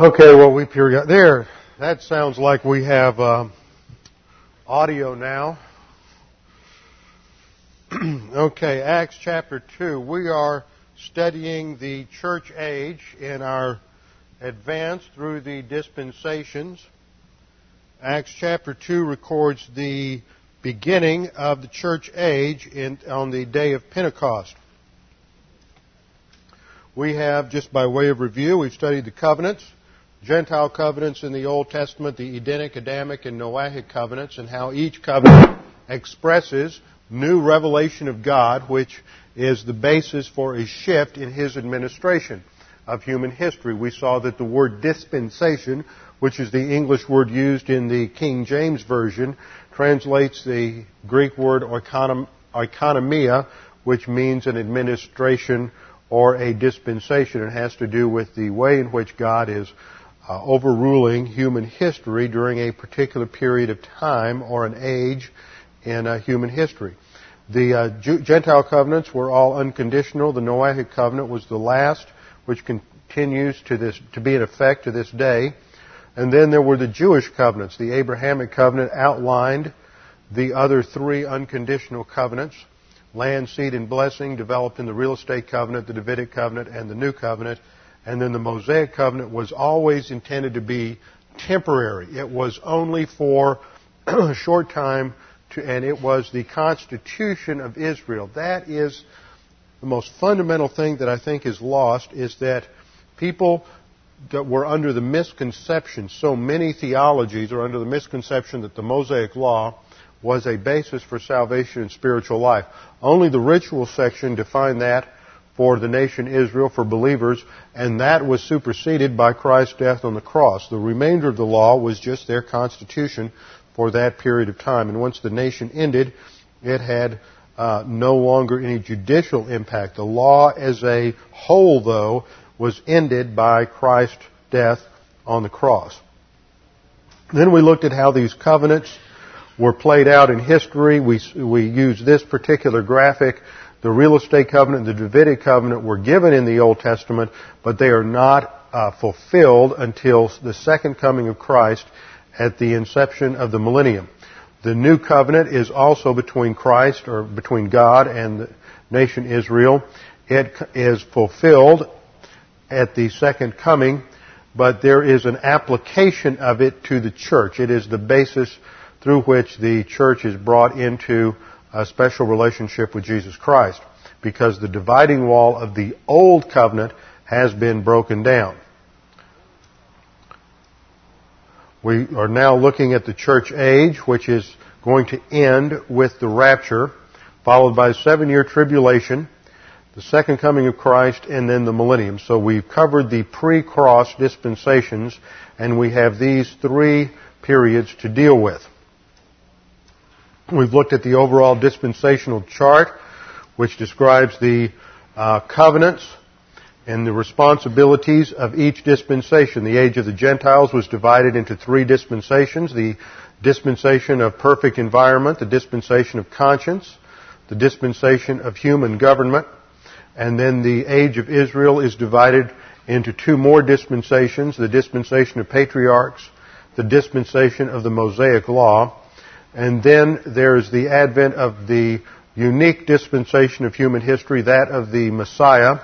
Okay, well, we period there. That sounds like we have um, audio now. okay, Acts chapter 2. We are studying the church age in our advance through the dispensations. Acts chapter 2 records the beginning of the church age in, on the day of Pentecost. We have, just by way of review, we've studied the covenants, Gentile covenants in the Old Testament, the Edenic, Adamic, and Noahic covenants, and how each covenant expresses new revelation of God, which is the basis for a shift in His administration of human history. We saw that the word dispensation, which is the English word used in the King James Version, translates the Greek word oikonomia, which means an administration or a dispensation. It has to do with the way in which God is uh, overruling human history during a particular period of time or an age in uh, human history. The uh, Gentile covenants were all unconditional. The Noahic covenant was the last, which continues to this to be in effect to this day. And then there were the Jewish covenants. The Abrahamic covenant outlined the other three unconditional covenants: land, seed, and blessing, developed in the real estate covenant, the Davidic covenant, and the New covenant. And then the Mosaic covenant was always intended to be temporary. It was only for a short time, to, and it was the constitution of Israel. That is the most fundamental thing that I think is lost is that people that were under the misconception, so many theologies are under the misconception that the Mosaic Law was a basis for salvation and spiritual life. Only the ritual section defined that for the nation Israel, for believers, and that was superseded by Christ's death on the cross. The remainder of the law was just their constitution for that period of time. And once the nation ended, it had uh, no longer any judicial impact. The law as a whole, though, was ended by Christ's death on the cross. Then we looked at how these covenants were played out in history. We, we use this particular graphic the real estate covenant and the Davidic covenant were given in the Old Testament, but they are not uh, fulfilled until the second coming of Christ at the inception of the millennium. The new covenant is also between Christ or between God and the nation Israel. It is fulfilled at the second coming, but there is an application of it to the church. It is the basis through which the church is brought into a special relationship with Jesus Christ because the dividing wall of the old covenant has been broken down. We are now looking at the church age, which is going to end with the rapture, followed by a seven year tribulation, the second coming of Christ, and then the millennium. So we've covered the pre-cross dispensations, and we have these three periods to deal with. We've looked at the overall dispensational chart, which describes the uh, covenants and the responsibilities of each dispensation. The age of the Gentiles was divided into three dispensations. The dispensation of perfect environment, the dispensation of conscience, the dispensation of human government, and then the age of Israel is divided into two more dispensations, the dispensation of patriarchs, the dispensation of the Mosaic Law, and then there's the advent of the unique dispensation of human history, that of the Messiah,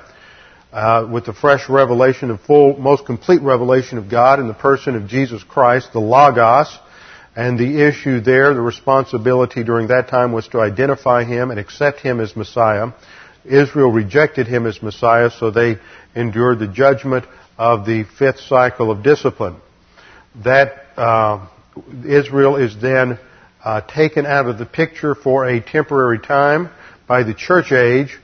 uh, with the fresh revelation and full, most complete revelation of God in the person of Jesus Christ, the Logos. And the issue there, the responsibility during that time was to identify him and accept him as Messiah. Israel rejected him as Messiah, so they endured the judgment of the fifth cycle of discipline. That uh, Israel is then uh, taken out of the picture for a temporary time by the church age.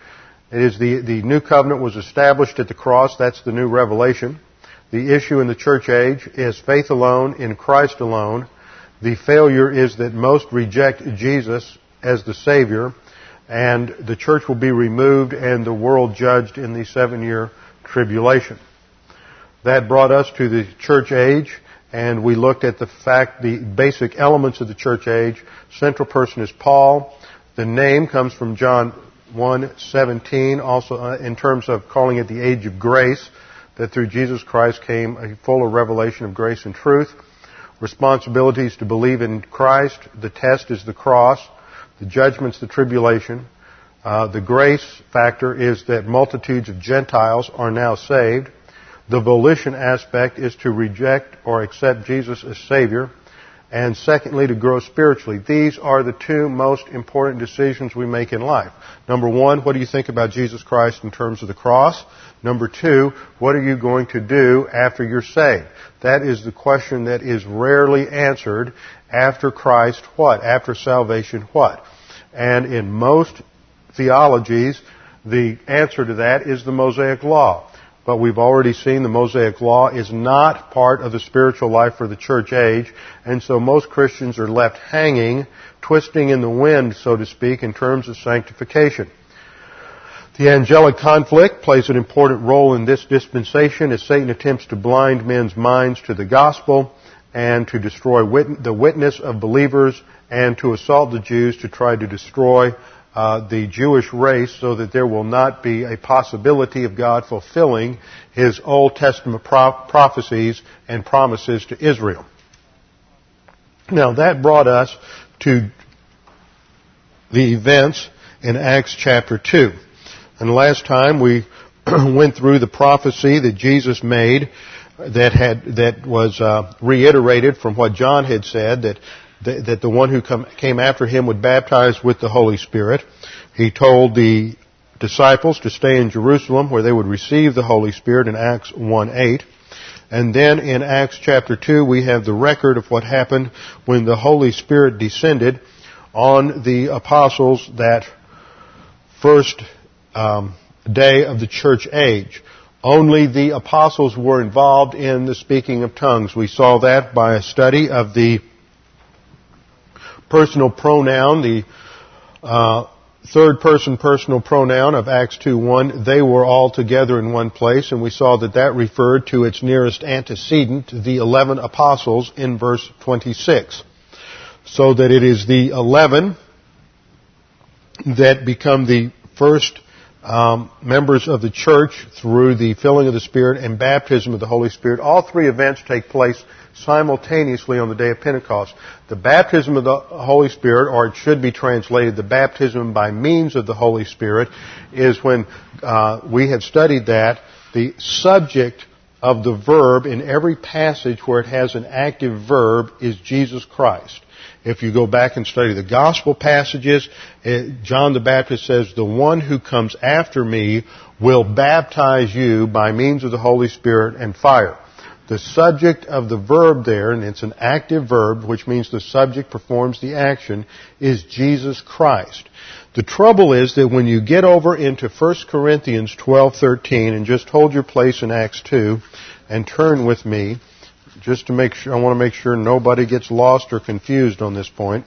It is the, the new covenant was established at the cross. That's the new revelation. The issue in the church age is faith alone in Christ alone. The failure is that most reject Jesus as the Savior, and the church will be removed and the world judged in the seven year tribulation. That brought us to the church age and we looked at the fact, the basic elements of the church age. Central person is Paul. The name comes from John 1:17, also uh, in terms of calling it the age of grace. that through Jesus Christ came a fuller revelation of grace and truth. Responsibilities to believe in Christ. The test is the cross. The judgment's the tribulation. Uh, the grace factor is that multitudes of Gentiles are now saved. The volition aspect is to reject or accept Jesus as Savior. And secondly, to grow spiritually. These are the two most important decisions we make in life. Number one, what do you think about Jesus Christ in terms of the cross? Number two, what are you going to do after you're saved? That is the question that is rarely answered after Christ what? After salvation what? And in most theologies, the answer to that is the Mosaic Law. But we've already seen the Mosaic Law is not part of the spiritual life for the church age, and so most Christians are left hanging, twisting in the wind, so to speak, in terms of sanctification. The angelic conflict plays an important role in this dispensation as Satan attempts to blind men's minds to the gospel and to destroy the witness of believers and to assault the Jews to try to destroy uh, the Jewish race so that there will not be a possibility of God fulfilling His Old Testament pro- prophecies and promises to Israel. Now that brought us to the events in Acts chapter 2. And last time we went through the prophecy that Jesus made that had, that was uh, reiterated from what John had said that that the one who come, came after him would baptize with the Holy Spirit. He told the disciples to stay in Jerusalem where they would receive the Holy Spirit in Acts 1-8. And then in Acts chapter 2 we have the record of what happened when the Holy Spirit descended on the apostles that first um, day of the church age. Only the apostles were involved in the speaking of tongues. We saw that by a study of the personal pronoun, the uh, third person personal pronoun of Acts 2.1, they were all together in one place, and we saw that that referred to its nearest antecedent, the 11 apostles in verse 26. So that it is the 11 that become the first um, members of the church through the filling of the Spirit and baptism of the Holy Spirit. All three events take place simultaneously on the day of Pentecost. The baptism of the Holy Spirit, or it should be translated, the baptism by means of the Holy Spirit, is when uh, we have studied that the subject of the verb in every passage where it has an active verb is Jesus Christ. If you go back and study the gospel passages, it, John the Baptist says, the one who comes after me will baptize you by means of the Holy Spirit and fire. The subject of the verb there, and it's an active verb, which means the subject performs the action, is Jesus Christ. The trouble is that when you get over into 1 Corinthians 12:13 and just hold your place in Acts 2 and turn with me just to make sure I want to make sure nobody gets lost or confused on this point.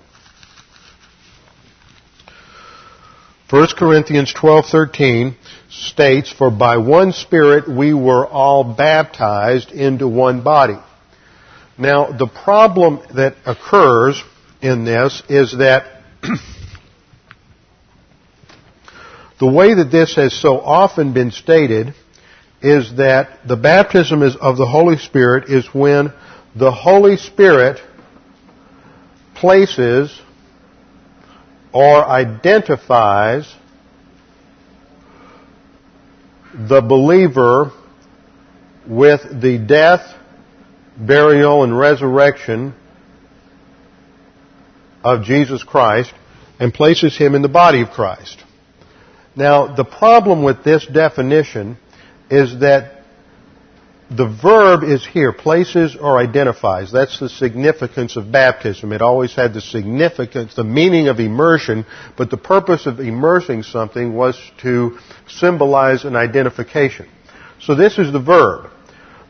1 Corinthians 12:13 states for by one spirit we were all baptized into one body. Now the problem that occurs in this is that the way that this has so often been stated is that the baptism is of the Holy Spirit is when the Holy Spirit places or identifies the believer with the death, burial, and resurrection of Jesus Christ and places him in the body of Christ. Now, the problem with this definition is that the verb is here, places or identifies. That's the significance of baptism. It always had the significance, the meaning of immersion, but the purpose of immersing something was to symbolize an identification. So this is the verb.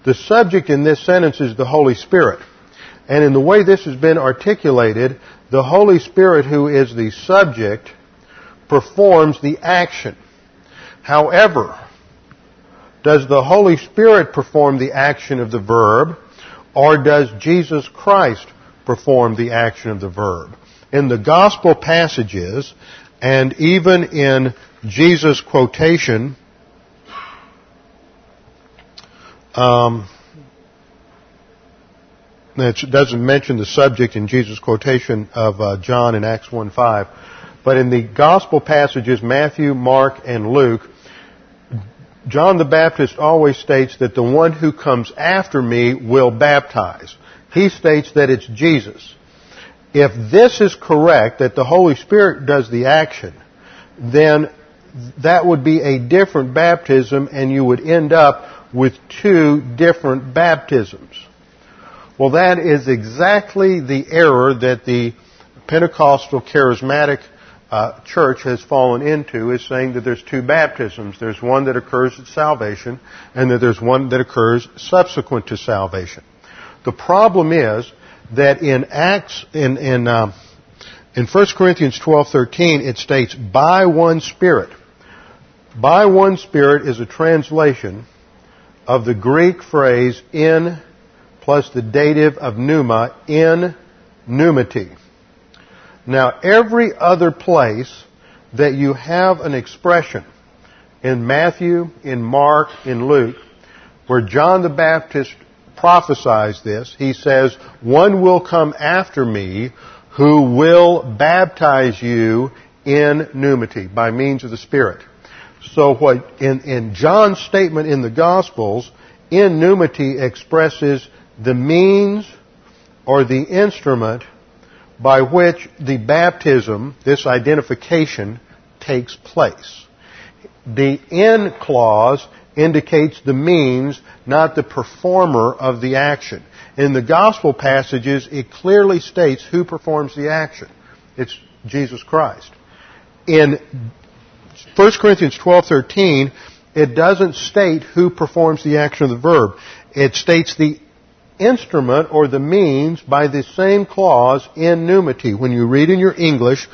The subject in this sentence is the Holy Spirit. And in the way this has been articulated, the Holy Spirit who is the subject performs the action. However, does the Holy Spirit perform the action of the verb, or does Jesus Christ perform the action of the verb? In the gospel passages, and even in Jesus' quotation Um, it doesn't mention the subject in Jesus' quotation of uh, John in Acts 1.5. But in the gospel passages, Matthew, Mark, and Luke, John the Baptist always states that the one who comes after me will baptize. He states that it's Jesus. If this is correct, that the Holy Spirit does the action, then that would be a different baptism and you would end up with two different baptisms. Well, that is exactly the error that the Pentecostal charismatic uh, church has fallen into is saying that there's two baptisms. There's one that occurs at salvation and that there's one that occurs subsequent to salvation. The problem is that in Acts, in, in, uh, in 1 Corinthians 12:13, it states, "By one Spirit." By one Spirit is a translation of the Greek phrase "in" plus the dative of pneuma, in pneumati. Now, every other place that you have an expression in Matthew, in Mark, in Luke, where John the Baptist prophesies this, he says, One will come after me who will baptize you in pneumati, by means of the Spirit. So what, in, in John's statement in the Gospels, in pneumati expresses the means or the instrument by which the baptism, this identification, takes place. The in clause indicates the means, not the performer of the action. In the gospel passages, it clearly states who performs the action. It's Jesus Christ. In 1 Corinthians 12:13, it doesn't state who performs the action of the verb. It states the instrument or the means by the same clause in pneumati. When you read in your English,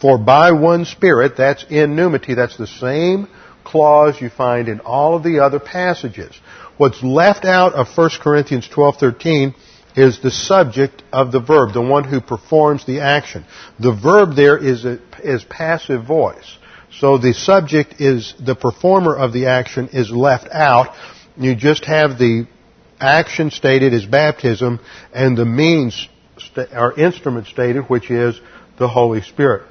for by one Spirit, that's in pneumati. That's the same clause you find in all of the other passages. What's left out of 1 Corinthians 12:13 is the subject of the verb, the one who performs the action. The verb there is a, is passive voice. So the subject is the performer of the action is left out. You just have the action stated is baptism, and the means or instrument stated, which is the Holy Spirit.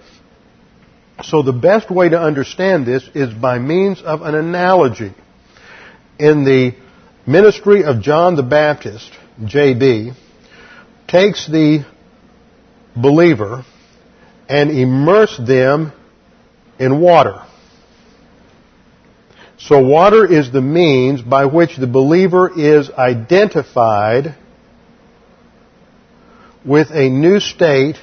So the best way to understand this is by means of an analogy. In the ministry of John the Baptist, JB, takes the believer and immerse them in water. So water is the means by which the believer is identified with a new state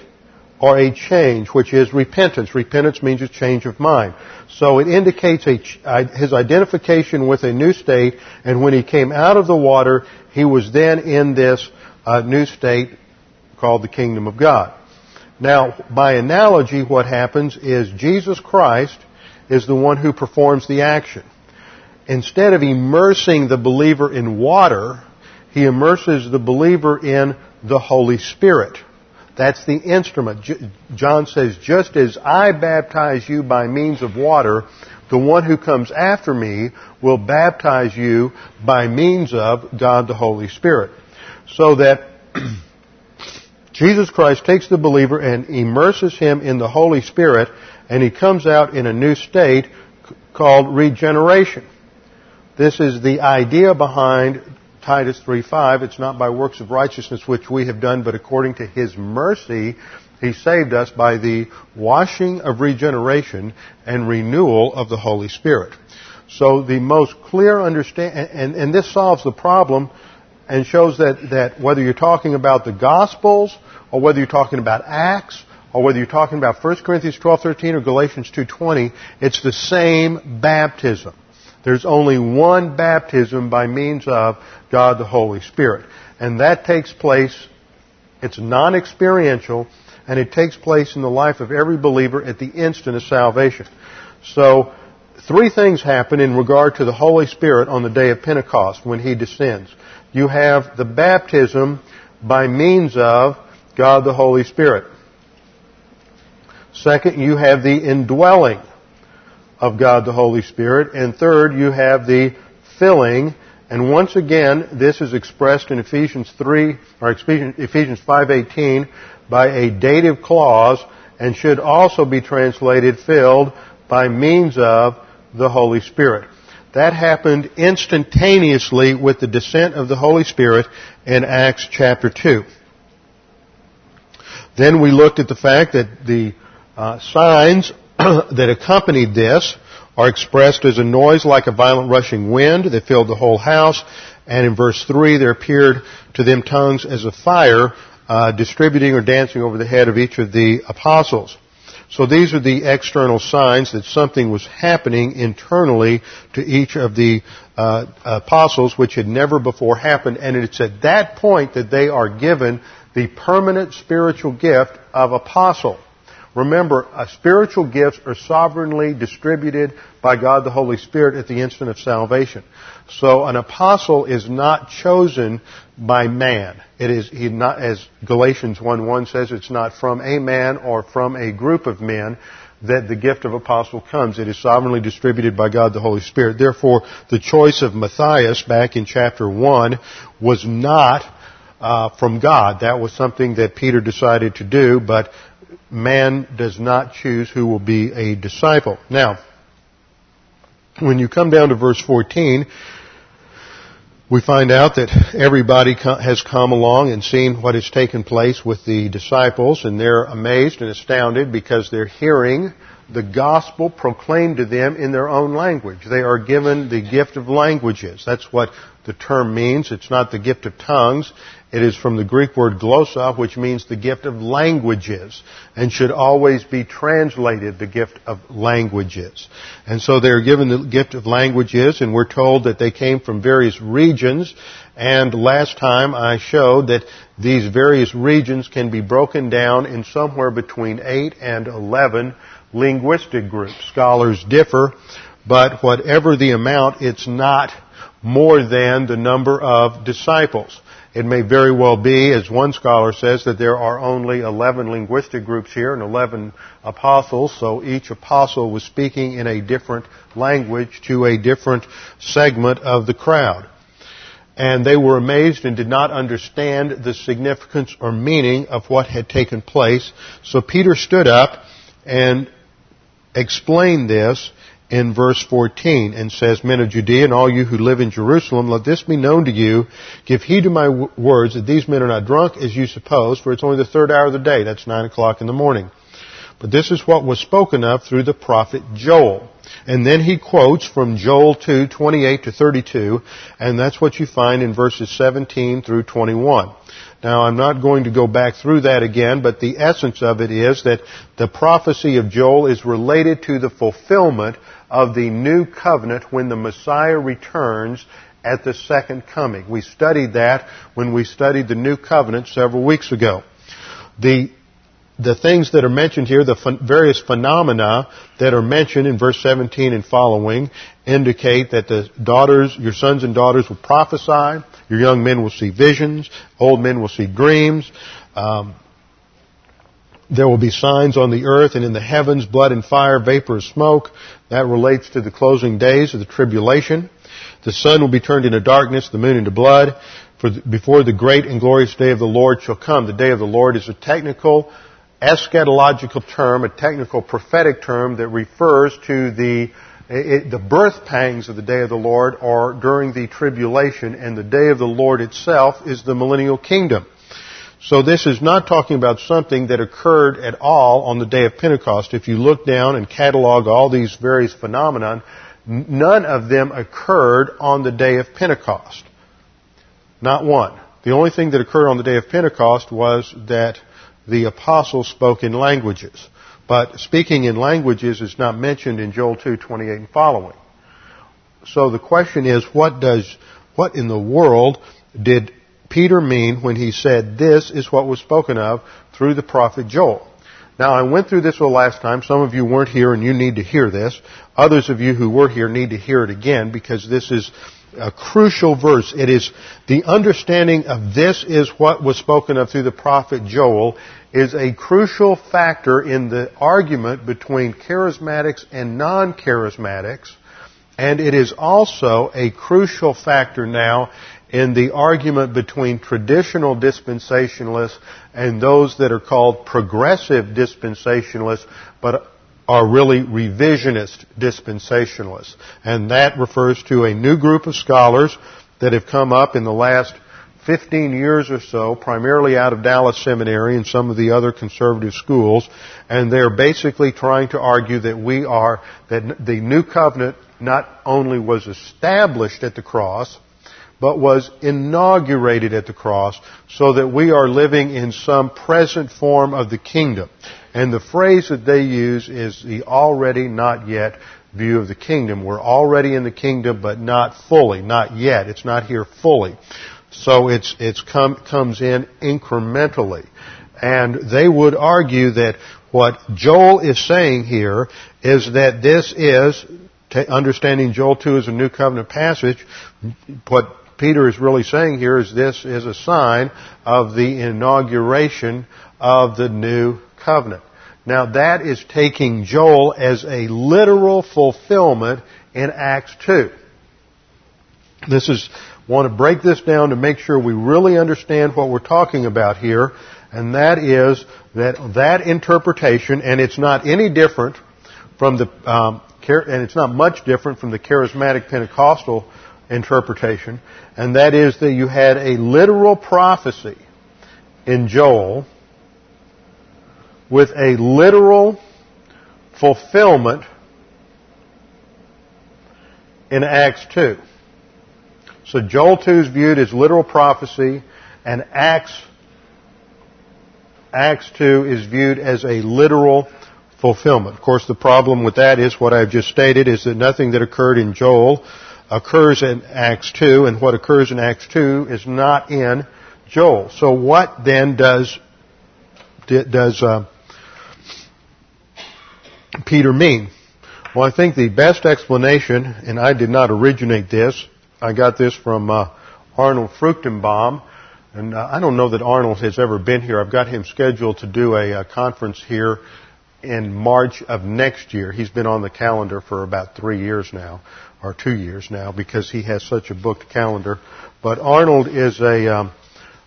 or a change, which is repentance. Repentance means a change of mind. So it indicates a, his identification with a new state, and when he came out of the water, he was then in this uh, new state called the kingdom of God. Now, by analogy, what happens is Jesus Christ is the one who performs the action instead of immersing the believer in water, he immerses the believer in the Holy Spirit. That's the instrument. John says, just as I baptize you by means of water, the one who comes after me will baptize you by means of God the Holy Spirit. So that Jesus Christ takes the believer and immerses him in the Holy Spirit, and he comes out in a new state called regeneration. This is the idea behind Titus 3:5. It's not by works of righteousness which we have done, but according to His mercy, He saved us by the washing of regeneration and renewal of the Holy Spirit. So the most clear understand, and, and this solves the problem and shows that, that whether you're talking about the Gospels or whether you're talking about Acts or whether you're talking about 1 Corinthians 12:13 or Galatians 2:20, it's the same baptism. There's only one baptism by means of God the Holy Spirit. And that takes place, it's non-experiential, and it takes place in the life of every believer at the instant of salvation. So, three things happen in regard to the Holy Spirit on the day of Pentecost when He descends. You have the baptism by means of God the Holy Spirit. Second, you have the indwelling of God the Holy Spirit. And third, you have the filling And once again, this is expressed in Ephesians 3, or Ephesians 5.18 by a dative clause and should also be translated filled by means of the Holy Spirit. That happened instantaneously with the descent of the Holy Spirit in Acts chapter 2. Then we looked at the fact that the uh, signs that accompanied this are expressed as a noise like a violent rushing wind that filled the whole house. And in verse 3, there appeared to them tongues as a fire, uh, distributing or dancing over the head of each of the apostles. So these are the external signs that something was happening internally to each of the uh, apostles, which had never before happened. And it's at that point that they are given the permanent spiritual gift of apostle. Remember, uh, spiritual gifts are sovereignly distributed by God the Holy Spirit at the instant of salvation. So an apostle is not chosen by man. It is not, as Galatians 1.1 says, it's not from a man or from a group of men that the gift of apostle comes. It is sovereignly distributed by God the Holy Spirit. Therefore, the choice of Matthias back in chapter 1 was not uh, from God. That was something that Peter decided to do, but man does not choose who will be a disciple. Now, when you come down to verse 14, we find out that everybody has come along and seen what has taken place with the disciples, and they're amazed and astounded because they're hearing the gospel proclaimed to them in their own language. They are given the gift of languages. That's what the term means. It's not the gift of tongues. It is from the Greek word glossa, which means the gift of languages, and should always be translated the gift of languages. And so they are given the gift of languages, and we're told that they came from various regions, and last time I showed that these various regions can be broken down in somewhere between 8 and 11 linguistic groups. Scholars differ, but whatever the amount, it's not more than the number of disciples. It may very well be, as one scholar says, that there are only 11 linguistic groups here and 11 apostles, so each apostle was speaking in a different language to a different segment of the crowd. And they were amazed and did not understand the significance or meaning of what had taken place. So Peter stood up and explained this in verse 14 and says, Men of Judea and all you who live in Jerusalem, let this be known to you. Give heed to my w- words that these men are not drunk as you suppose, for it's only the third hour of the day. That's nine o'clock in the morning. But this is what was spoken of through the prophet Joel. And then he quotes from Joel 2, 28 to 32, and that's what you find in verses 17 through 21. Now, I'm not going to go back through that again, but the essence of it is that the prophecy of Joel is related to the fulfillment of the new covenant when the Messiah returns at the second coming. We studied that when we studied the new covenant several weeks ago. The the things that are mentioned here, the various phenomena that are mentioned in verse 17 and following, indicate that the daughters, your sons and daughters will prophesy, your young men will see visions, old men will see dreams, um, there will be signs on the earth and in the heavens, blood and fire, vapor of smoke. That relates to the closing days of the tribulation. The sun will be turned into darkness, the moon into blood, for the, before the great and glorious day of the Lord shall come. The day of the Lord is a technical eschatological term, a technical prophetic term that refers to the it, the birth pangs of the day of the Lord are during the tribulation, and the day of the Lord itself is the millennial kingdom. So this is not talking about something that occurred at all on the day of Pentecost. If you look down and catalog all these various phenomena, none of them occurred on the day of Pentecost. Not one. The only thing that occurred on the day of Pentecost was that the apostles spoke in languages. But speaking in languages is not mentioned in Joel 2:28 and following. So the question is, what does, what in the world did Peter mean when he said this is what was spoken of through the prophet Joel? Now I went through this the last time. Some of you weren't here and you need to hear this. Others of you who were here need to hear it again because this is a crucial verse. It is the understanding of this is what was spoken of through the prophet Joel is a crucial factor in the argument between charismatics and non-charismatics And it is also a crucial factor now in the argument between traditional dispensationalists and those that are called progressive dispensationalists, but are really revisionist dispensationalists. And that refers to a new group of scholars that have come up in the last 15 years or so, primarily out of Dallas Seminary and some of the other conservative schools, and they're basically trying to argue that we are, that the new covenant not only was established at the cross, but was inaugurated at the cross so that we are living in some present form of the kingdom. And the phrase that they use is the already not yet view of the kingdom. We're already in the kingdom, but not fully, not yet. It's not here fully. So it's, it's come, comes in incrementally. And they would argue that what Joel is saying here is that this is, understanding Joel 2 as a new covenant passage, what Peter is really saying here is this is a sign of the inauguration of the new covenant. Now that is taking Joel as a literal fulfillment in Acts 2. This is, want to break this down to make sure we really understand what we're talking about here, and that is that that interpretation, and it's not any different from the, um, and it's not much different from the charismatic Pentecostal interpretation, and that is that you had a literal prophecy in Joel with a literal fulfillment in Acts 2. So Joel 2 is viewed as literal prophecy, and Acts, Acts 2 is viewed as a literal fulfillment. Of course, the problem with that is what I've just stated is that nothing that occurred in Joel occurs in Acts 2, and what occurs in Acts 2 is not in Joel. So what then does, does uh, Peter mean? Well, I think the best explanation, and I did not originate this, I got this from uh, Arnold Fruchtenbaum, and uh, I don't know that Arnold has ever been here. I've got him scheduled to do a, a conference here in March of next year. He's been on the calendar for about three years now or two years now because he has such a booked calendar. But Arnold is a, um,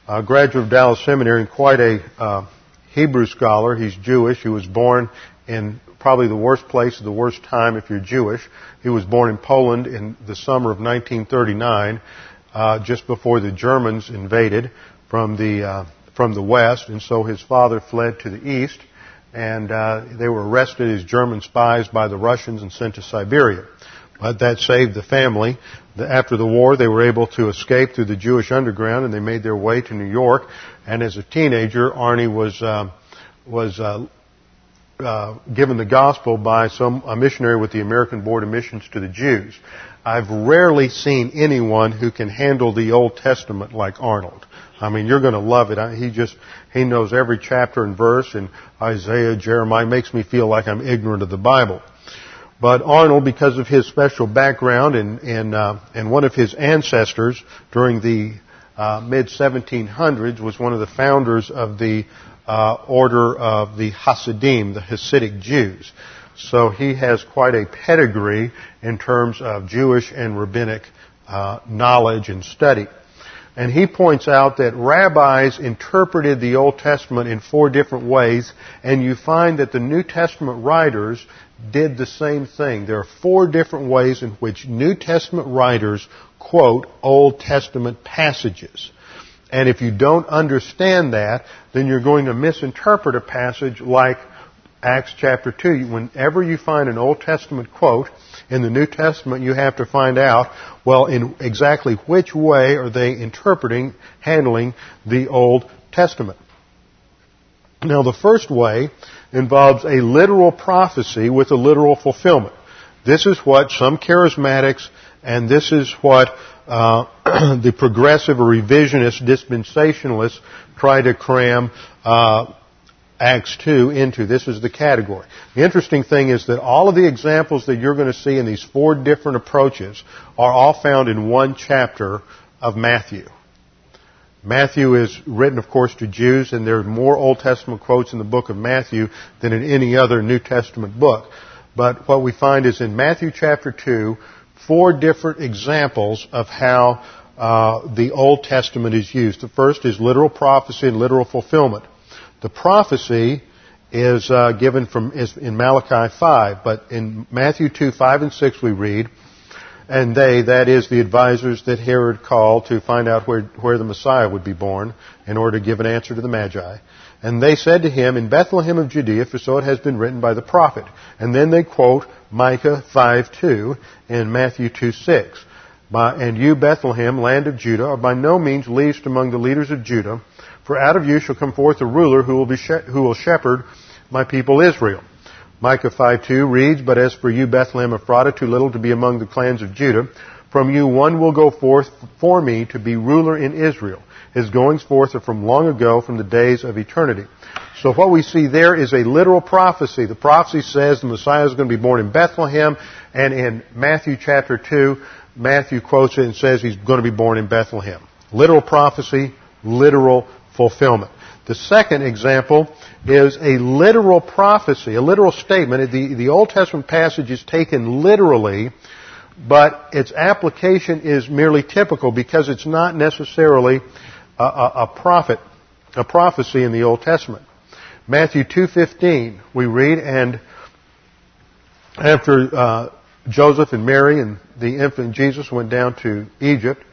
a graduate of Dallas Seminary and quite a uh, Hebrew scholar. He's Jewish. He was born in probably the worst place at the worst time if you're Jewish. He was born in Poland in the summer of 1939, uh, just before the Germans invaded from the uh, from the west, and so his father fled to the east, and uh, they were arrested as German spies by the Russians and sent to Siberia. But that saved the family. After the war, they were able to escape through the Jewish underground, and they made their way to New York. And as a teenager, Arnie was uh, was uh, uh, given the gospel by some a missionary with the American Board of Missions to the Jews. I've rarely seen anyone who can handle the Old Testament like Arnold. I mean, you're going to love it. He just he knows every chapter and verse in Isaiah, Jeremiah. Makes me feel like I'm ignorant of the Bible. But Arnold, because of his special background and, and, uh, and one of his ancestors during the uh, mid 1700s was one of the founders of the uh, order of the Hasidim, the Hasidic Jews. So he has quite a pedigree in terms of Jewish and rabbinic uh, knowledge and study. And he points out that rabbis interpreted the Old Testament in four different ways, and you find that the New Testament writers did the same thing. There are four different ways in which New Testament writers quote Old Testament passages. And if you don't understand that, then you're going to misinterpret a passage like Acts chapter 2. Whenever you find an Old Testament quote in the New Testament, you have to find out, well, in exactly which way are they interpreting, handling the Old Testament. Now, the first way involves a literal prophecy with a literal fulfillment. This is what some charismatics and this is what uh, the progressive or revisionist dispensationalists try to cram uh, Acts 2 into. This is the category. The interesting thing is that all of the examples that you're going to see in these four different approaches are all found in one chapter of Matthew. Matthew is written, of course, to Jews, and there are more Old Testament quotes in the book of Matthew than in any other New Testament book. But what we find is in Matthew chapter 2, four different examples of how uh, the Old Testament is used. The first is literal prophecy and literal fulfillment. The prophecy is uh, given from is in Malachi 5, but in Matthew 2, 5 and 6 we read, and they, that is the advisors that Herod called to find out where, where the Messiah would be born in order to give an answer to the Magi. And they said to him, In Bethlehem of Judea, for so it has been written by the prophet. And then they quote Micah 5:2 and Matthew 2:6. And you, Bethlehem, land of Judah, are by no means least among the leaders of Judah, for out of you shall come forth a ruler who will, be who will shepherd my people Israel. Micah 5:2 reads, But as for you, Bethlehem Ephratah, too little to be among the clans of Judah, from you one will go forth for me to be ruler in Israel. His goings forth are from long ago, from the days of eternity. So what we see there is a literal prophecy. The prophecy says the Messiah is going to be born in Bethlehem, and in Matthew chapter 2, Matthew quotes it and says he's going to be born in Bethlehem. Literal prophecy, literal fulfillment. The second example is a literal prophecy, a literal statement. The, the Old Testament passage is taken literally, but its application is merely typical because it's not necessarily a, a, a prophet, a prophecy in the Old Testament. Matthew 2.15, we read, and after uh, Joseph and Mary and the infant Jesus went down to Egypt,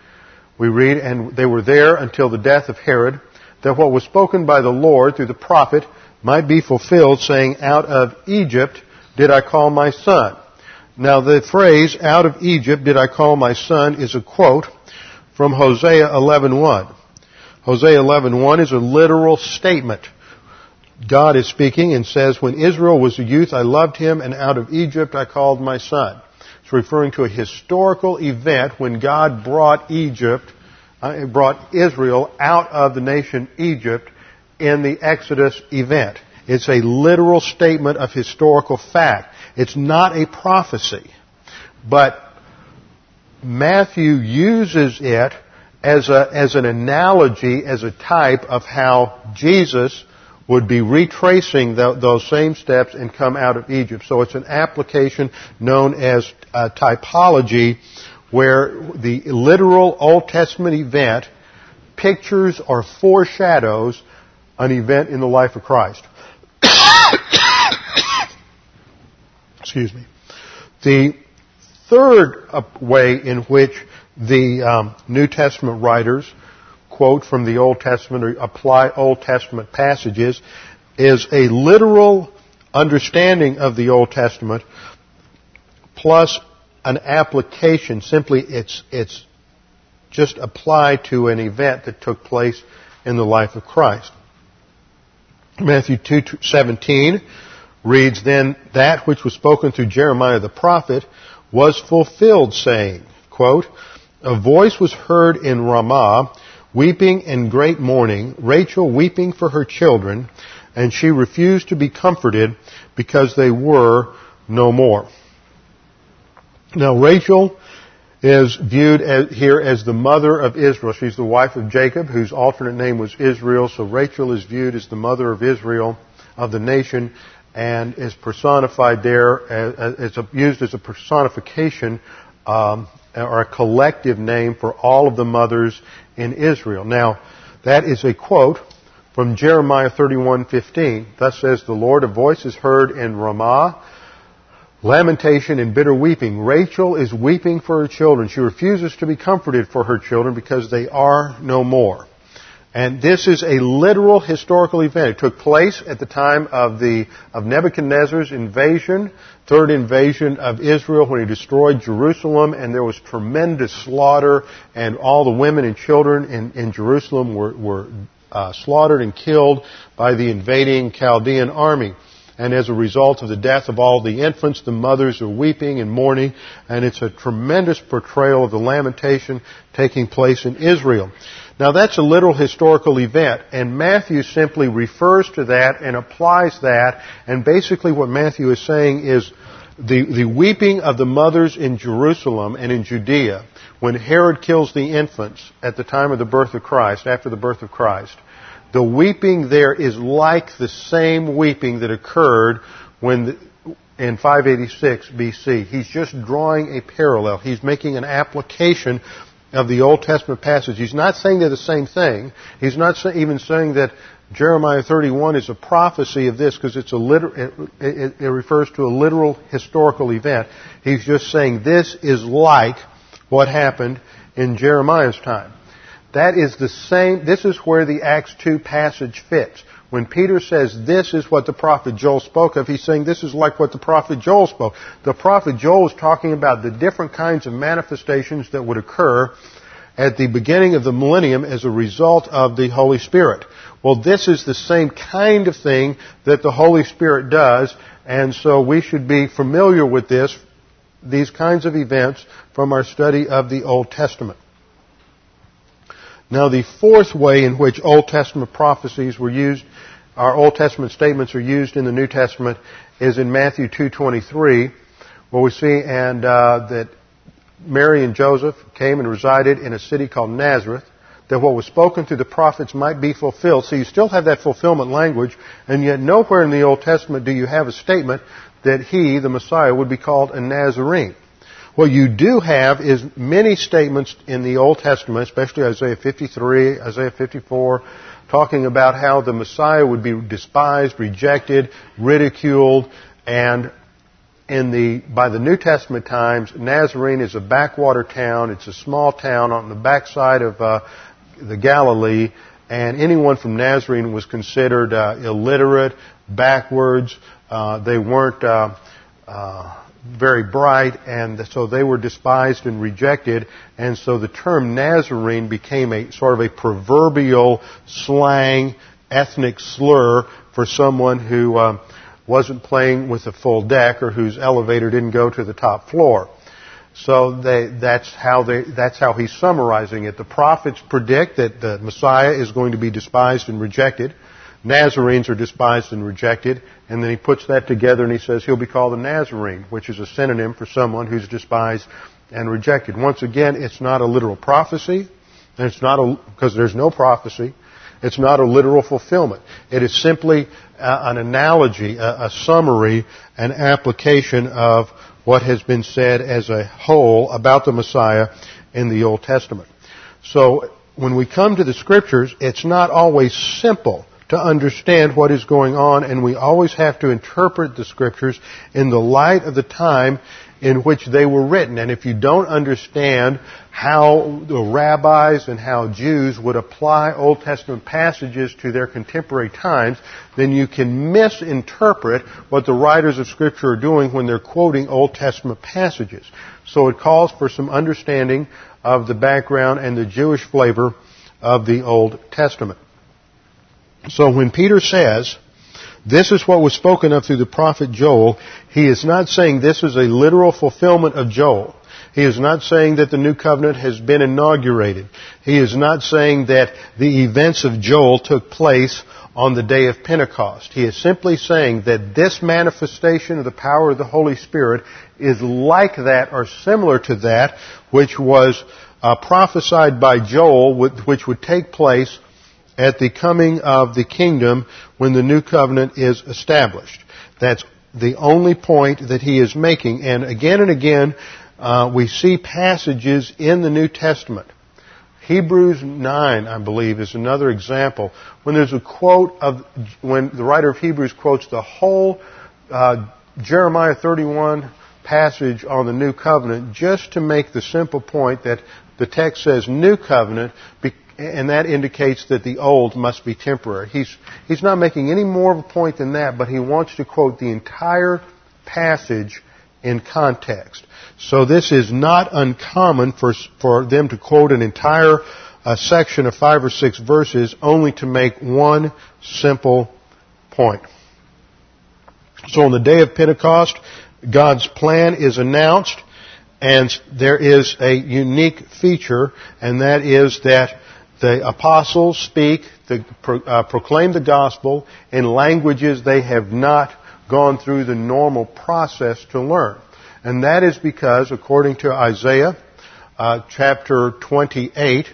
we read, and they were there until the death of Herod, that what was spoken by the Lord through the prophet might be fulfilled, saying, Out of Egypt did I call my son. Now the phrase, out of Egypt did I call my son, is a quote from Hosea 11.1. Hosea 11.1 is a literal statement. God is speaking and says, When Israel was a youth, I loved him, and out of Egypt I called my son. It's referring to a historical event when God brought Egypt, uh, brought Israel out of the nation Egypt in the Exodus event. It's a literal statement of historical fact. It's not a prophecy. But Matthew uses it as, a, as an analogy, as a type of how Jesus would be retracing the, those same steps and come out of Egypt. So it's an application known as typology where the literal Old Testament event pictures or foreshadows an event in the life of Christ. Excuse me. The third way in which the um, New Testament writers quote from the Old Testament or apply Old Testament passages is a literal understanding of the Old Testament plus an application. Simply, it's, it's just applied to an event that took place in the life of Christ. Matthew 2:17 reads, Then that which was spoken through Jeremiah the prophet was fulfilled, saying, quote, A voice was heard in Ramah, weeping in great mourning, Rachel weeping for her children, and she refused to be comforted because they were no more. Now Rachel is viewed as, here as the mother of Israel. She's the wife of Jacob, whose alternate name was Israel. So Rachel is viewed as the mother of Israel, of the nation, and is personified there a, used as a personification um, or a collective name for all of the mothers in Israel. Now, that is a quote from Jeremiah 31:15. Thus says the Lord, a voice is heard in Ramah, lamentation and bitter weeping. Rachel is weeping for her children. She refuses to be comforted for her children because they are no more. And this is a literal historical event. It took place at the time of the of Nebuchadnezzar's invasion, third invasion of Israel when he destroyed Jerusalem, and there was tremendous slaughter, and all the women and children in, in Jerusalem were, were uh, slaughtered and killed by the invading Chaldean army. And as a result of the death of all the infants, the mothers are weeping and mourning, and it's a tremendous portrayal of the lamentation taking place in Israel. Now that's a literal historical event, and Matthew simply refers to that and applies that, and basically what Matthew is saying is the, the weeping of the mothers in Jerusalem and in Judea when Herod kills the infants at the time of the birth of Christ, after the birth of Christ, the weeping there is like the same weeping that occurred when the, in 586 BC. He's just drawing a parallel. He's making an application of the Old Testament passage. He's not saying they're the same thing. He's not even saying that Jeremiah 31 is a prophecy of this because it's a liter- it, it, it refers to a literal historical event. He's just saying this is like what happened in Jeremiah's time. That is the same, this is where the Acts 2 passage fits. When Peter says this is what the prophet Joel spoke of, he's saying this is like what the prophet Joel spoke. The prophet Joel is talking about the different kinds of manifestations that would occur at the beginning of the millennium as a result of the Holy Spirit. Well, this is the same kind of thing that the Holy Spirit does, and so we should be familiar with this, these kinds of events from our study of the Old Testament. Now the fourth way in which Old Testament prophecies were used, our Old Testament statements are used in the New Testament is in Matthew 2.23 where we see and uh, that Mary and Joseph came and resided in a city called Nazareth that what was spoken through the prophets might be fulfilled. So you still have that fulfillment language, and yet nowhere in the Old Testament do you have a statement that he, the Messiah, would be called a Nazarene. What you do have is many statements in the Old Testament, especially Isaiah 53, Isaiah 54, talking about how the Messiah would be despised, rejected, ridiculed, and in the, by the New Testament times, Nazarene is a backwater town. It's a small town on the backside of uh, the Galilee, and anyone from Nazarene was considered uh, illiterate, backwards. Uh, they weren't uh, uh, very bright, and so they were despised and rejected. And so the term Nazarene became a sort of a proverbial slang, ethnic slur for someone who um, wasn't playing with a full deck or whose elevator didn't go to the top floor. So they, that's how they, that's how he's summarizing it. The prophets predict that the Messiah is going to be despised and rejected. Nazarenes are despised and rejected, and then he puts that together and he says he'll be called a Nazarene, which is a synonym for someone who's despised and rejected. Once again, it's not a literal prophecy, and it's not a, because there's no prophecy, it's not a literal fulfillment. It is simply uh, an analogy, a, a summary, an application of what has been said as a whole about the Messiah in the Old Testament. So, when we come to the scriptures, it's not always simple to understand what is going on, and we always have to interpret the scriptures in the light of the time in which they were written. And if you don't understand how the rabbis and how Jews would apply Old Testament passages to their contemporary times, then you can misinterpret what the writers of Scripture are doing when they're quoting Old Testament passages. So it calls for some understanding of the background and the Jewish flavor of the Old Testament. So when Peter says, this is what was spoken of through the prophet Joel, he is not saying this is a literal fulfillment of Joel. He is not saying that the new covenant has been inaugurated. He is not saying that the events of Joel took place on the day of Pentecost. He is simply saying that this manifestation of the power of the Holy Spirit is like that or similar to that which was uh, prophesied by Joel, which would take place at the coming of the kingdom when the new covenant is established. That's the only point that he is making. And again and again, uh, we see passages in the New Testament. Hebrews 9, I believe, is another example. When there's a quote of, when the writer of Hebrews quotes the whole uh, Jeremiah 31 passage on the new covenant just to make the simple point that the text says new covenant and that indicates that the old must be temporary. He's, he's not making any more of a point than that, but he wants to quote the entire passage in context. So this is not uncommon for, for them to quote an entire uh, section of five or six verses only to make one simple point. So on the day of Pentecost, God's plan is announced, and there is a unique feature, and that is that the apostles speak, the, uh, proclaim the gospel in languages they have not gone through the normal process to learn. And that is because, according to Isaiah uh, chapter 28,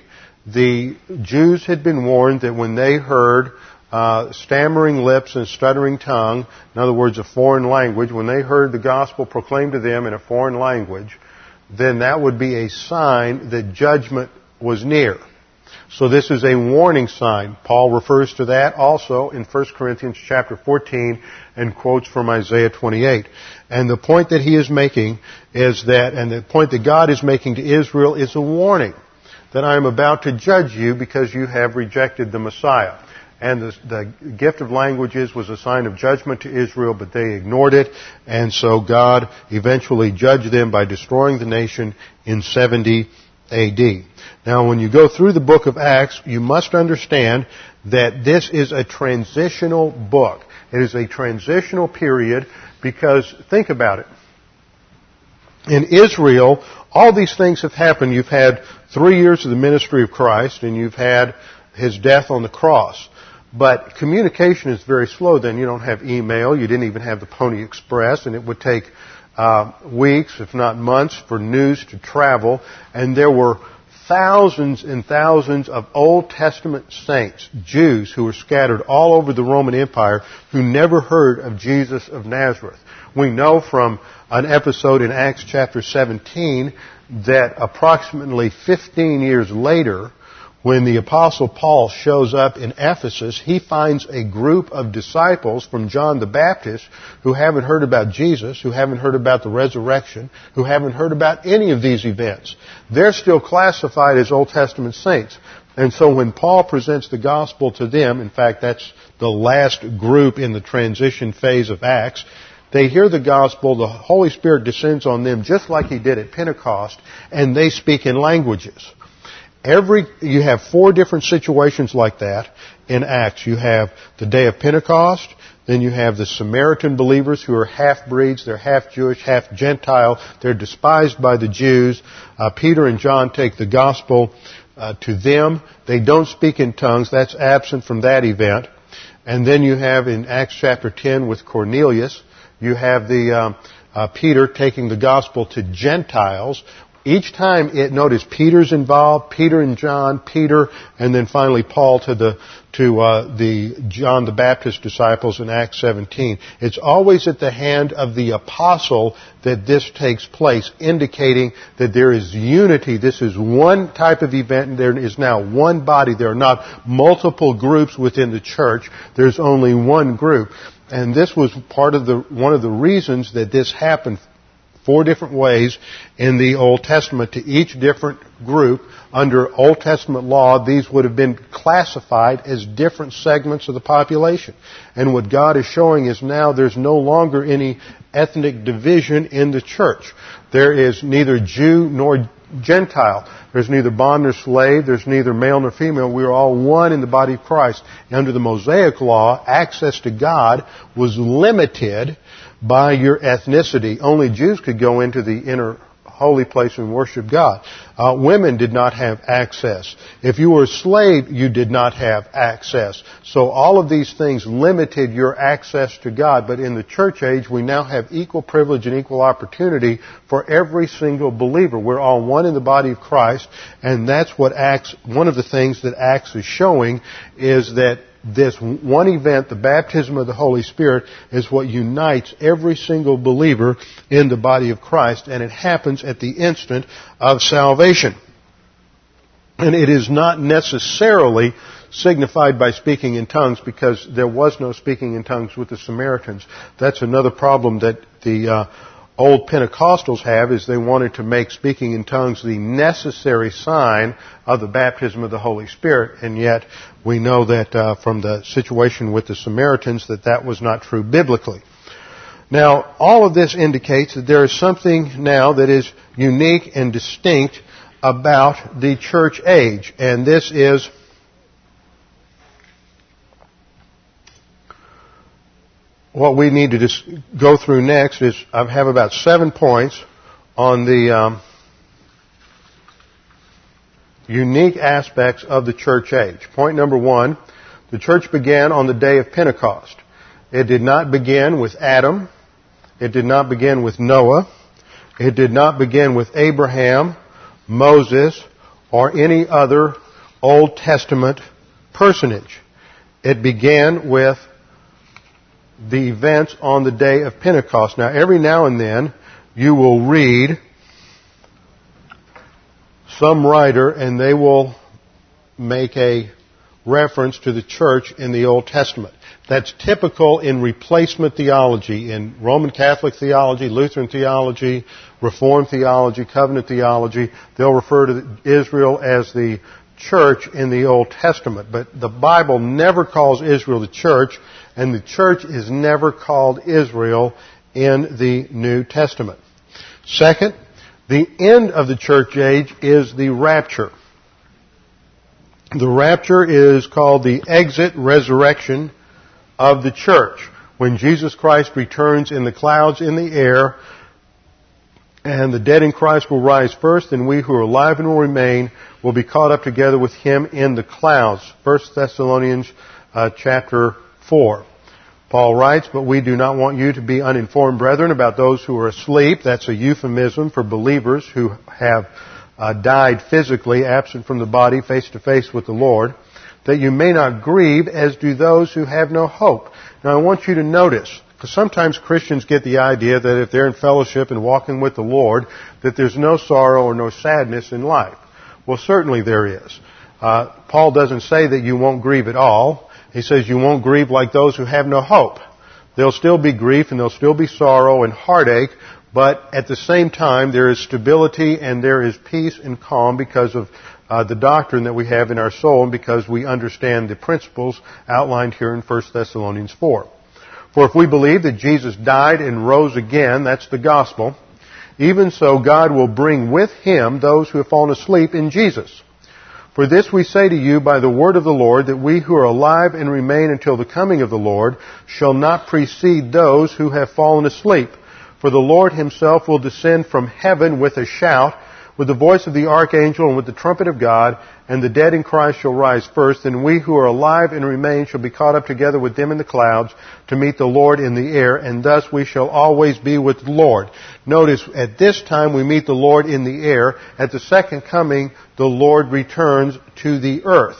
the Jews had been warned that when they heard uh, stammering lips and stuttering tongue, in other words, a foreign language, when they heard the gospel proclaimed to them in a foreign language, then that would be a sign that judgment was near. So this is a warning sign. Paul refers to that also in 1 Corinthians chapter 14 and quotes from Isaiah 28. And the point that he is making is that, and the point that God is making to Israel is a warning that I am about to judge you because you have rejected the Messiah. And the, the, gift of languages was a sign of judgment to Israel, but they ignored it, and so God eventually judged them by destroying the nation in 70 AD. Now, when you go through the book of Acts, you must understand that this is a transitional book. It is a transitional period because, think about it. In Israel, all these things have happened. You've had three years of the ministry of Christ and you've had his death on the cross. But communication is very slow then. You don't have email. You didn't even have the Pony Express and it would take uh, weeks, if not months, for news to travel. And there were thousands and thousands of Old Testament saints, Jews, who were scattered all over the Roman Empire who never heard of Jesus of Nazareth. We know from an episode in Acts chapter 17 that approximately 15 years later, when the apostle Paul shows up in Ephesus, he finds a group of disciples from John the Baptist who haven't heard about Jesus, who haven't heard about the resurrection, who haven't heard about any of these events. They're still classified as Old Testament saints. And so when Paul presents the gospel to them, in fact that's the last group in the transition phase of Acts, they hear the gospel, the Holy Spirit descends on them just like He did at Pentecost, and they speak in languages. Every, you have four different situations like that in Acts. You have the day of Pentecost, then you have the Samaritan believers who are half-breeds, they're half-Jewish, half-Gentile, they're despised by the Jews. Uh, Peter and John take the gospel uh, to them. They don't speak in tongues, that's absent from that event. And then you have in Acts chapter 10 with Cornelius, you have the um, uh, Peter taking the gospel to Gentiles, each time it, notice Peter's involved, Peter and John, Peter, and then finally Paul to the, to, uh, the John the Baptist disciples in Acts 17. It's always at the hand of the apostle that this takes place, indicating that there is unity. This is one type of event and there is now one body. There are not multiple groups within the church. There's only one group. And this was part of the, one of the reasons that this happened four different ways in the Old Testament to each different group. Under Old Testament law, these would have been classified as different segments of the population. And what God is showing is now there's no longer any ethnic division in the church. There is neither Jew nor Gentile. There's neither bond nor slave. There's neither male nor female. We are all one in the body of Christ. Under the Mosaic law, access to God was limited by your ethnicity. Only Jews could go into the inner holy place and worship God. Uh, women did not have access. If you were a slave, you did not have access. So all of these things limited your access to God. But in the church age, we now have equal privilege and equal opportunity for every single believer. We're all one in the body of Christ, and that's what Acts, one of the things that Acts is showing is that this one event, the baptism of the Holy Spirit, is what unites every single believer in the body of Christ, and it happens at the instant of salvation. And it is not necessarily signified by speaking in tongues because there was no speaking in tongues with the Samaritans. That's another problem that the uh, old Pentecostals have is they wanted to make speaking in tongues the necessary sign of the baptism of the Holy Spirit, and yet we know that uh, from the situation with the Samaritans that that was not true biblically. Now, all of this indicates that there is something now that is unique and distinct about the church age, and this is what we need to just go through next is I have about seven points on the um, unique aspects of the church age. Point number one, the church began on the day of Pentecost. It did not begin with Adam. It did not begin with Noah. It did not begin with Abraham, Moses, or any other Old Testament personage. it began with the events on the day of Pentecost. Now, every now and then, you will read some writer and they will make a reference to the church in the Old Testament. That's typical in replacement theology, in Roman Catholic theology, Lutheran theology, Reformed theology, covenant theology. They'll refer to Israel as the church in the Old Testament. But the Bible never calls Israel the church, and the church is never called Israel in the New Testament. Second, the end of the church age is the rapture. The rapture is called the exit resurrection of the church. When Jesus Christ returns in the clouds in the air, and the dead in Christ will rise first, and we who are alive and will remain will be caught up together with him in the clouds. 1 Thessalonians uh, chapter 4. Paul writes, but we do not want you to be uninformed, brethren, about those who are asleep. That's a euphemism for believers who have uh, died physically, absent from the body, face to face with the Lord, that you may not grieve as do those who have no hope. Now I want you to notice, because sometimes Christians get the idea that if they're in fellowship and walking with the Lord, that there's no sorrow or no sadness in life. Well, certainly there is. Uh, Paul doesn't say that you won't grieve at all. He says you won't grieve like those who have no hope. There'll still be grief and there'll still be sorrow and heartache, but at the same time there is stability and there is peace and calm because of uh, the doctrine that we have in our soul and because we understand the principles outlined here in 1 Thessalonians 4. For if we believe that Jesus died and rose again, that's the gospel, even so God will bring with him those who have fallen asleep in Jesus. For this we say to you by the word of the Lord, that we who are alive and remain until the coming of the Lord shall not precede those who have fallen asleep. For the Lord himself will descend from heaven with a shout, with the voice of the archangel and with the trumpet of God, and the dead in Christ shall rise first, and we who are alive and remain shall be caught up together with them in the clouds to meet the Lord in the air, and thus we shall always be with the Lord. Notice, at this time we meet the Lord in the air. At the second coming, the Lord returns to the earth.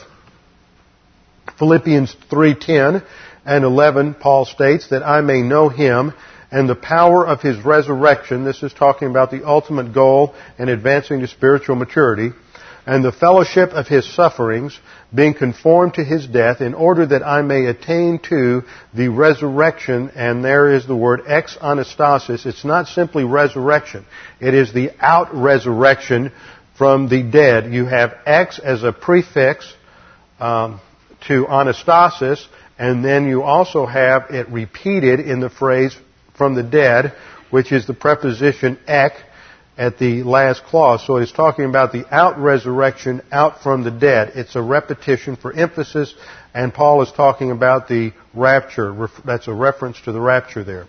Philippians 3.10 and 11, Paul states that I may know Him and the power of His resurrection. This is talking about the ultimate goal and advancing to spiritual maturity and the fellowship of his sufferings, being conformed to his death, in order that I may attain to the resurrection, and there is the word ex anastasis. It's not simply resurrection. It is the out resurrection from the dead. You have ex as a prefix um, to anastasis, and then you also have it repeated in the phrase from the dead, which is the preposition ek, at the last clause. So he's talking about the out resurrection out from the dead. It's a repetition for emphasis, and Paul is talking about the rapture. That's a reference to the rapture there.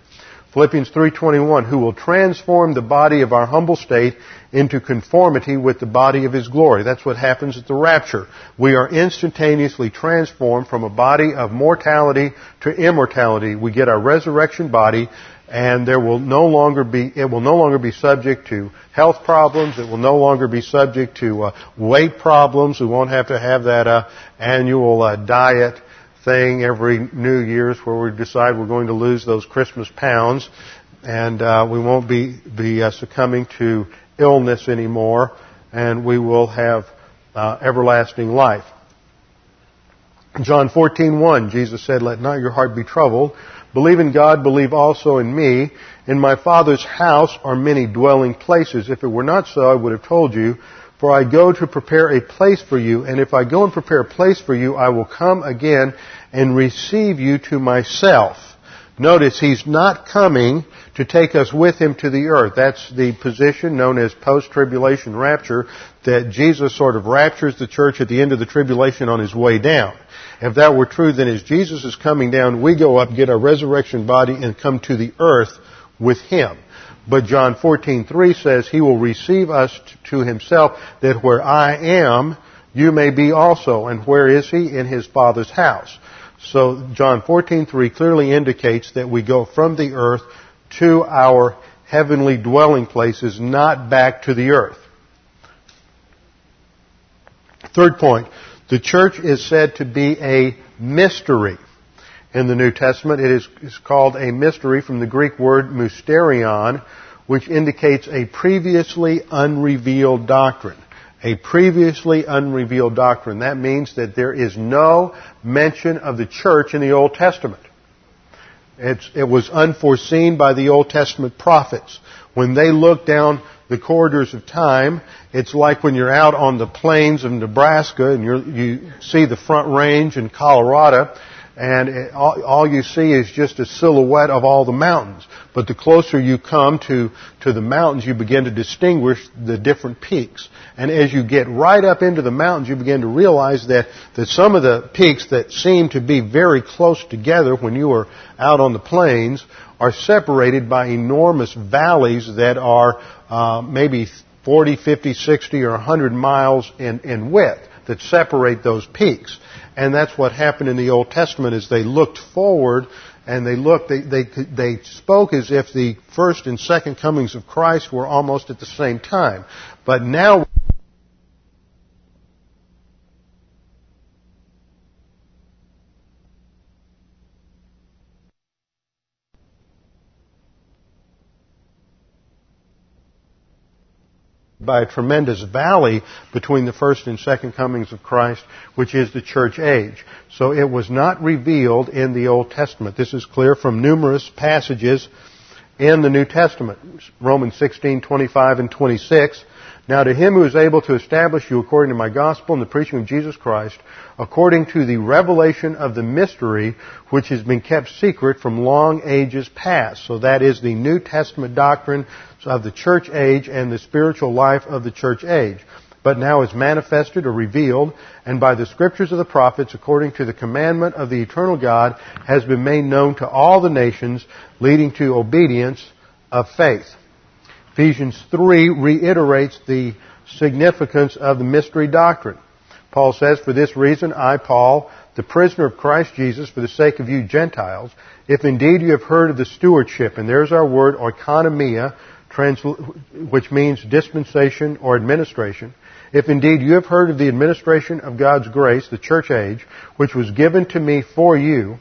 Philippians 3:21 who will transform the body of our humble state into conformity with the body of his glory. That's what happens at the rapture. We are instantaneously transformed from a body of mortality to immortality. We get our resurrection body and there will no longer be it will no longer be subject to health problems. It will no longer be subject to uh, weight problems. We won't have to have that uh, annual uh, diet thing every New Year's where we decide we're going to lose those Christmas pounds, and uh, we won't be be uh, succumbing to illness anymore, and we will have uh, everlasting life. John 14:1, Jesus said, "Let not your heart be troubled." Believe in God, believe also in me. In my Father's house are many dwelling places. If it were not so, I would have told you. For I go to prepare a place for you, and if I go and prepare a place for you, I will come again and receive you to myself. Notice he's not coming to take us with him to the earth. That's the position known as post-tribulation rapture, that Jesus sort of raptures the church at the end of the tribulation on his way down. If that were true, then as Jesus is coming down, we go up, get our resurrection body, and come to the earth with Him. But John 14:3 says He will receive us to Himself, that where I am, you may be also. And where is He? In His Father's house. So John 14:3 clearly indicates that we go from the earth to our heavenly dwelling places, not back to the earth. Third point, The church is said to be a mystery in the New Testament. It is, is called a mystery from the Greek word mysterion, which indicates a previously unrevealed doctrine. A previously unrevealed doctrine. That means that there is no mention of the church in the Old Testament. It's, it was unforeseen by the Old Testament prophets. When they looked down the corridors of time, it's like when you're out on the plains of Nebraska and you see the front range in Colorado and it, all, all, you see is just a silhouette of all the mountains. But the closer you come to, to the mountains, you begin to distinguish the different peaks. And as you get right up into the mountains, you begin to realize that, that some of the peaks that seem to be very close together when you are out on the plains are separated by enormous valleys that are uh, maybe 40, 50, 60, or 100 miles in, in width that separate those peaks. And that's what happened in the Old Testament is they looked forward and they looked, they, they, they spoke as if the first and second comings of Christ were almost at the same time. But now by a tremendous valley between the first and second comings of Christ, which is the church age. So it was not revealed in the Old Testament. This is clear from numerous passages in the New Testament. Romans 16, 25 and 26. Now to him who is able to establish you according to my gospel and the preaching of Jesus Christ, according to the revelation of the mystery which has been kept secret from long ages past. So that is the New Testament doctrine of the church age and the spiritual life of the church age, but now is manifested or revealed, and by the scriptures of the prophets, according to the commandment of the eternal God, has been made known to all the nations, leading to obedience of faith. Ephesians 3 reiterates the significance of the mystery doctrine. Paul says, For this reason, I, Paul, the prisoner of Christ Jesus, for the sake of you Gentiles, if indeed you have heard of the stewardship, and there's our word, oikonomia, which means dispensation or administration, if indeed you have heard of the administration of God's grace, the church age, which was given to me for you,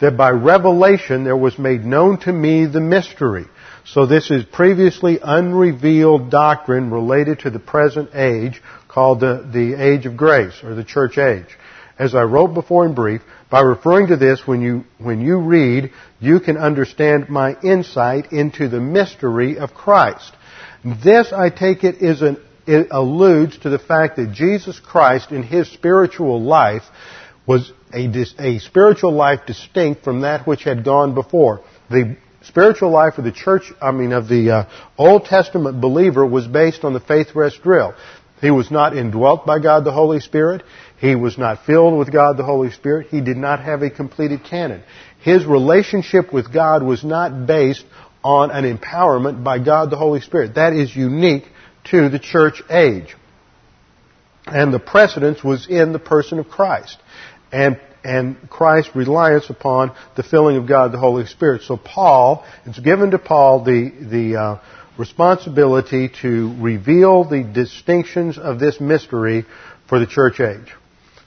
that by revelation there was made known to me the mystery. So this is previously unrevealed doctrine related to the present age called the, the age of grace or the church age. As I wrote before in brief, by referring to this, when you, when you read, you can understand my insight into the mystery of Christ. This, I take it, is an, it alludes to the fact that Jesus Christ in his spiritual life was a, a spiritual life distinct from that which had gone before. The spiritual life of the church, I mean of the uh, Old Testament believer was based on the faith rest drill. He was not indwelt by God the Holy Spirit. He was not filled with God the Holy Spirit. He did not have a completed canon. His relationship with God was not based on an empowerment by God the Holy Spirit. That is unique to the church age. And the precedence was in the person of Christ. And, and Christ's reliance upon the filling of God the Holy Spirit. So Paul, it's given to Paul the, the uh, responsibility to reveal the distinctions of this mystery for the church age.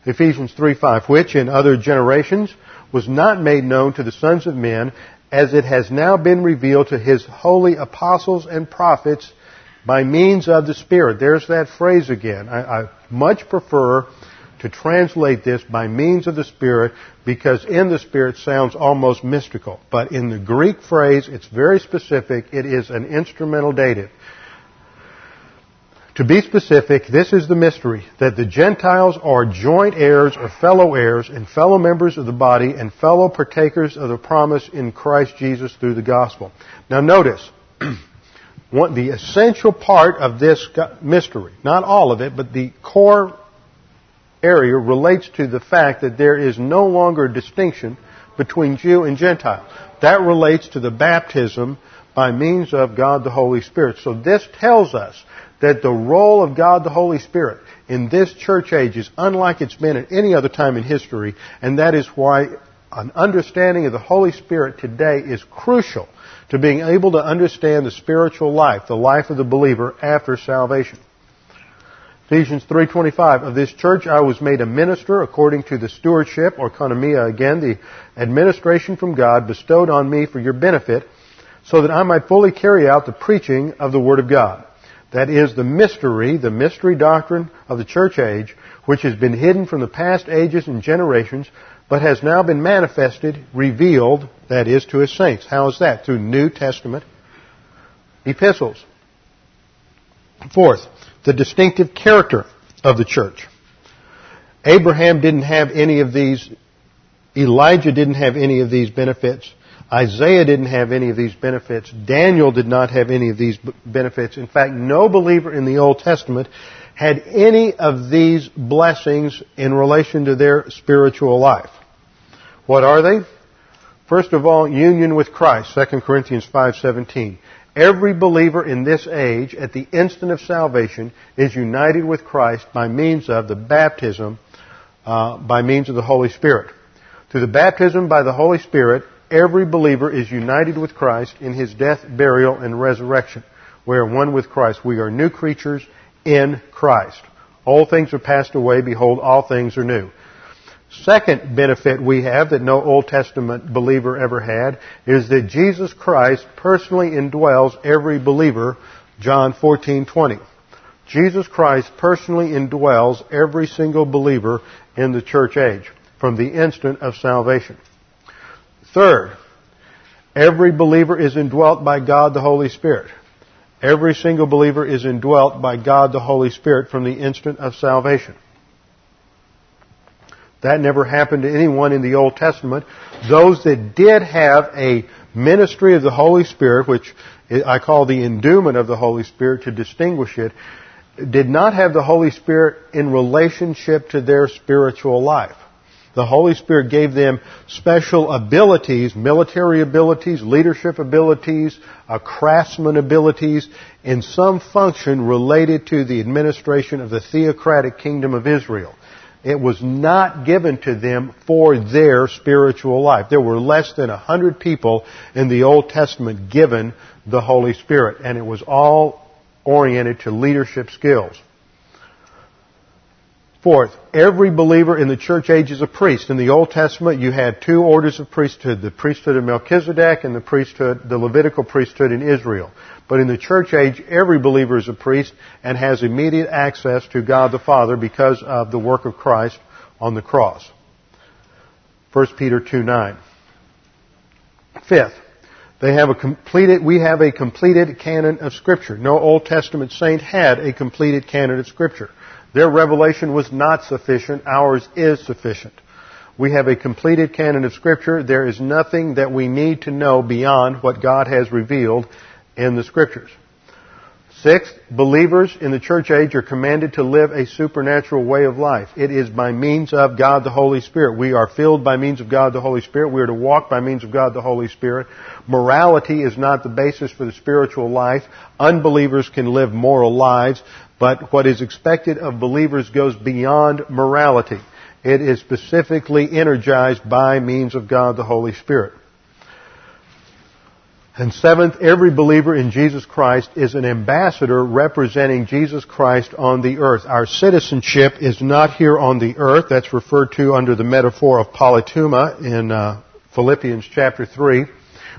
Ephesians 3:5, which in other generations was not made known to the sons of men, as it has now been revealed to his holy apostles and prophets by means of the Spirit. There's that phrase again. I, I much prefer to translate this by means of the Spirit because in the Spirit sounds almost mystical. But in the Greek phrase, it's very specific. It is an instrumental dative. To be specific, this is the mystery that the Gentiles are joint heirs or fellow heirs and fellow members of the body and fellow partakers of the promise in Christ Jesus through the gospel. Now notice, one, the essential part of this mystery, not all of it, but the core area relates to the fact that there is no longer a distinction between Jew and Gentile. That relates to the baptism by means of God the Holy Spirit. So this tells us that the role of God the Holy Spirit in this church age is unlike it's been at any other time in history, and that is why an understanding of the Holy Spirit today is crucial to being able to understand the spiritual life, the life of the believer after salvation. Ephesians 3:25 Of this church I was made a minister according to the stewardship or oikonomia again the administration from God bestowed on me for your benefit so that I might fully carry out the preaching of the word of God. That is the mystery, the mystery doctrine of the church age which has been hidden from the past ages and generations but has now been manifested, revealed, that is to his saints. How is that? Through New Testament epistles. Fourth, the distinctive character of the church. Abraham didn't have any of these. Elijah didn't have any of these benefits. Isaiah didn't have any of these benefits. Daniel did not have any of these benefits. In fact, no believer in the Old Testament had any of these blessings in relation to their spiritual life. What are they? First of all, union with Christ, 2 Corinthians 5:17. Every believer in this age, at the instant of salvation, is united with Christ by means of the baptism, uh, by means of the Holy Spirit. Through the baptism by the Holy Spirit, every believer is united with Christ in his death, burial, and resurrection. We are one with Christ. We are new creatures in Christ. All things are passed away. Behold, all things are new. Second benefit we have that no Old Testament believer ever had is that Jesus Christ personally indwells every believer, John 14:20. Jesus Christ personally indwells every single believer in the church age from the instant of salvation. Third, every believer is indwelt by God the Holy Spirit. Every single believer is indwelt by God the Holy Spirit from the instant of salvation. That never happened to anyone in the Old Testament. Those that did have a ministry of the Holy Spirit, which I call the endowment of the Holy Spirit to distinguish it, did not have the Holy Spirit in relationship to their spiritual life. The Holy Spirit gave them special abilities, military abilities, leadership abilities, craftsman abilities, in some function related to the administration of the theocratic kingdom of Israel. It was not given to them for their spiritual life. There were less than a hundred people in the Old Testament given the Holy Spirit, and it was all oriented to leadership skills. Fourth, every believer in the church age is a priest. In the Old Testament, you had two orders of priesthood, the priesthood of Melchizedek and the priesthood, the Levitical priesthood in Israel. But in the church age, every believer is a priest and has immediate access to God the Father because of the work of Christ on the cross. 1 Peter 2 9. Fifth, they have a completed, we have a completed canon of Scripture. No Old Testament saint had a completed canon of Scripture. Their revelation was not sufficient. Ours is sufficient. We have a completed canon of Scripture. There is nothing that we need to know beyond what God has revealed in the Scriptures. Sixth, believers in the church age are commanded to live a supernatural way of life. It is by means of God the Holy Spirit. We are filled by means of God the Holy Spirit. We are to walk by means of God the Holy Spirit. Morality is not the basis for the spiritual life. Unbelievers can live moral lives. But what is expected of believers goes beyond morality. It is specifically energized by means of God the Holy Spirit. And seventh, every believer in Jesus Christ is an ambassador representing Jesus Christ on the earth. Our citizenship is not here on the earth. That's referred to under the metaphor of politeuma in uh, Philippians chapter 3.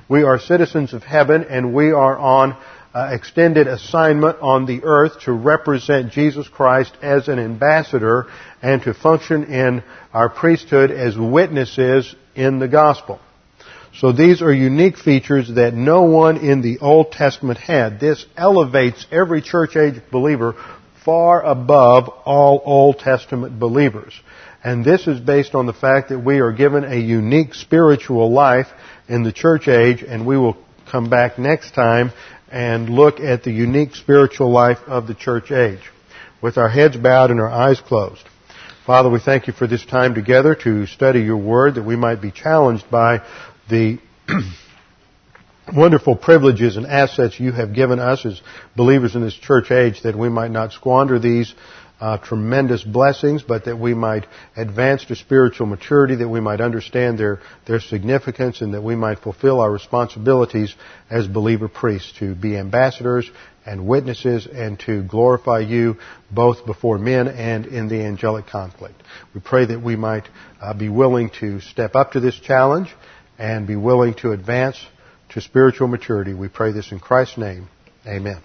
We are citizens of heaven and we are on uh, extended assignment on the earth to represent Jesus Christ as an ambassador and to function in our priesthood as witnesses in the gospel. So these are unique features that no one in the Old Testament had. This elevates every church age believer far above all Old Testament believers. And this is based on the fact that we are given a unique spiritual life in the church age, and we will come back next time and look at the unique spiritual life of the church age with our heads bowed and our eyes closed. Father, we thank you for this time together to study your word that we might be challenged by the wonderful privileges and assets you have given us as believers in this church age that we might not squander these uh, tremendous blessings, but that we might advance to spiritual maturity, that we might understand their, their significance, and that we might fulfill our responsibilities as believer priests to be ambassadors and witnesses and to glorify you both before men and in the angelic conflict. We pray that we might uh, be willing to step up to this challenge and be willing to advance to spiritual maturity. We pray this in Christ's name. Amen.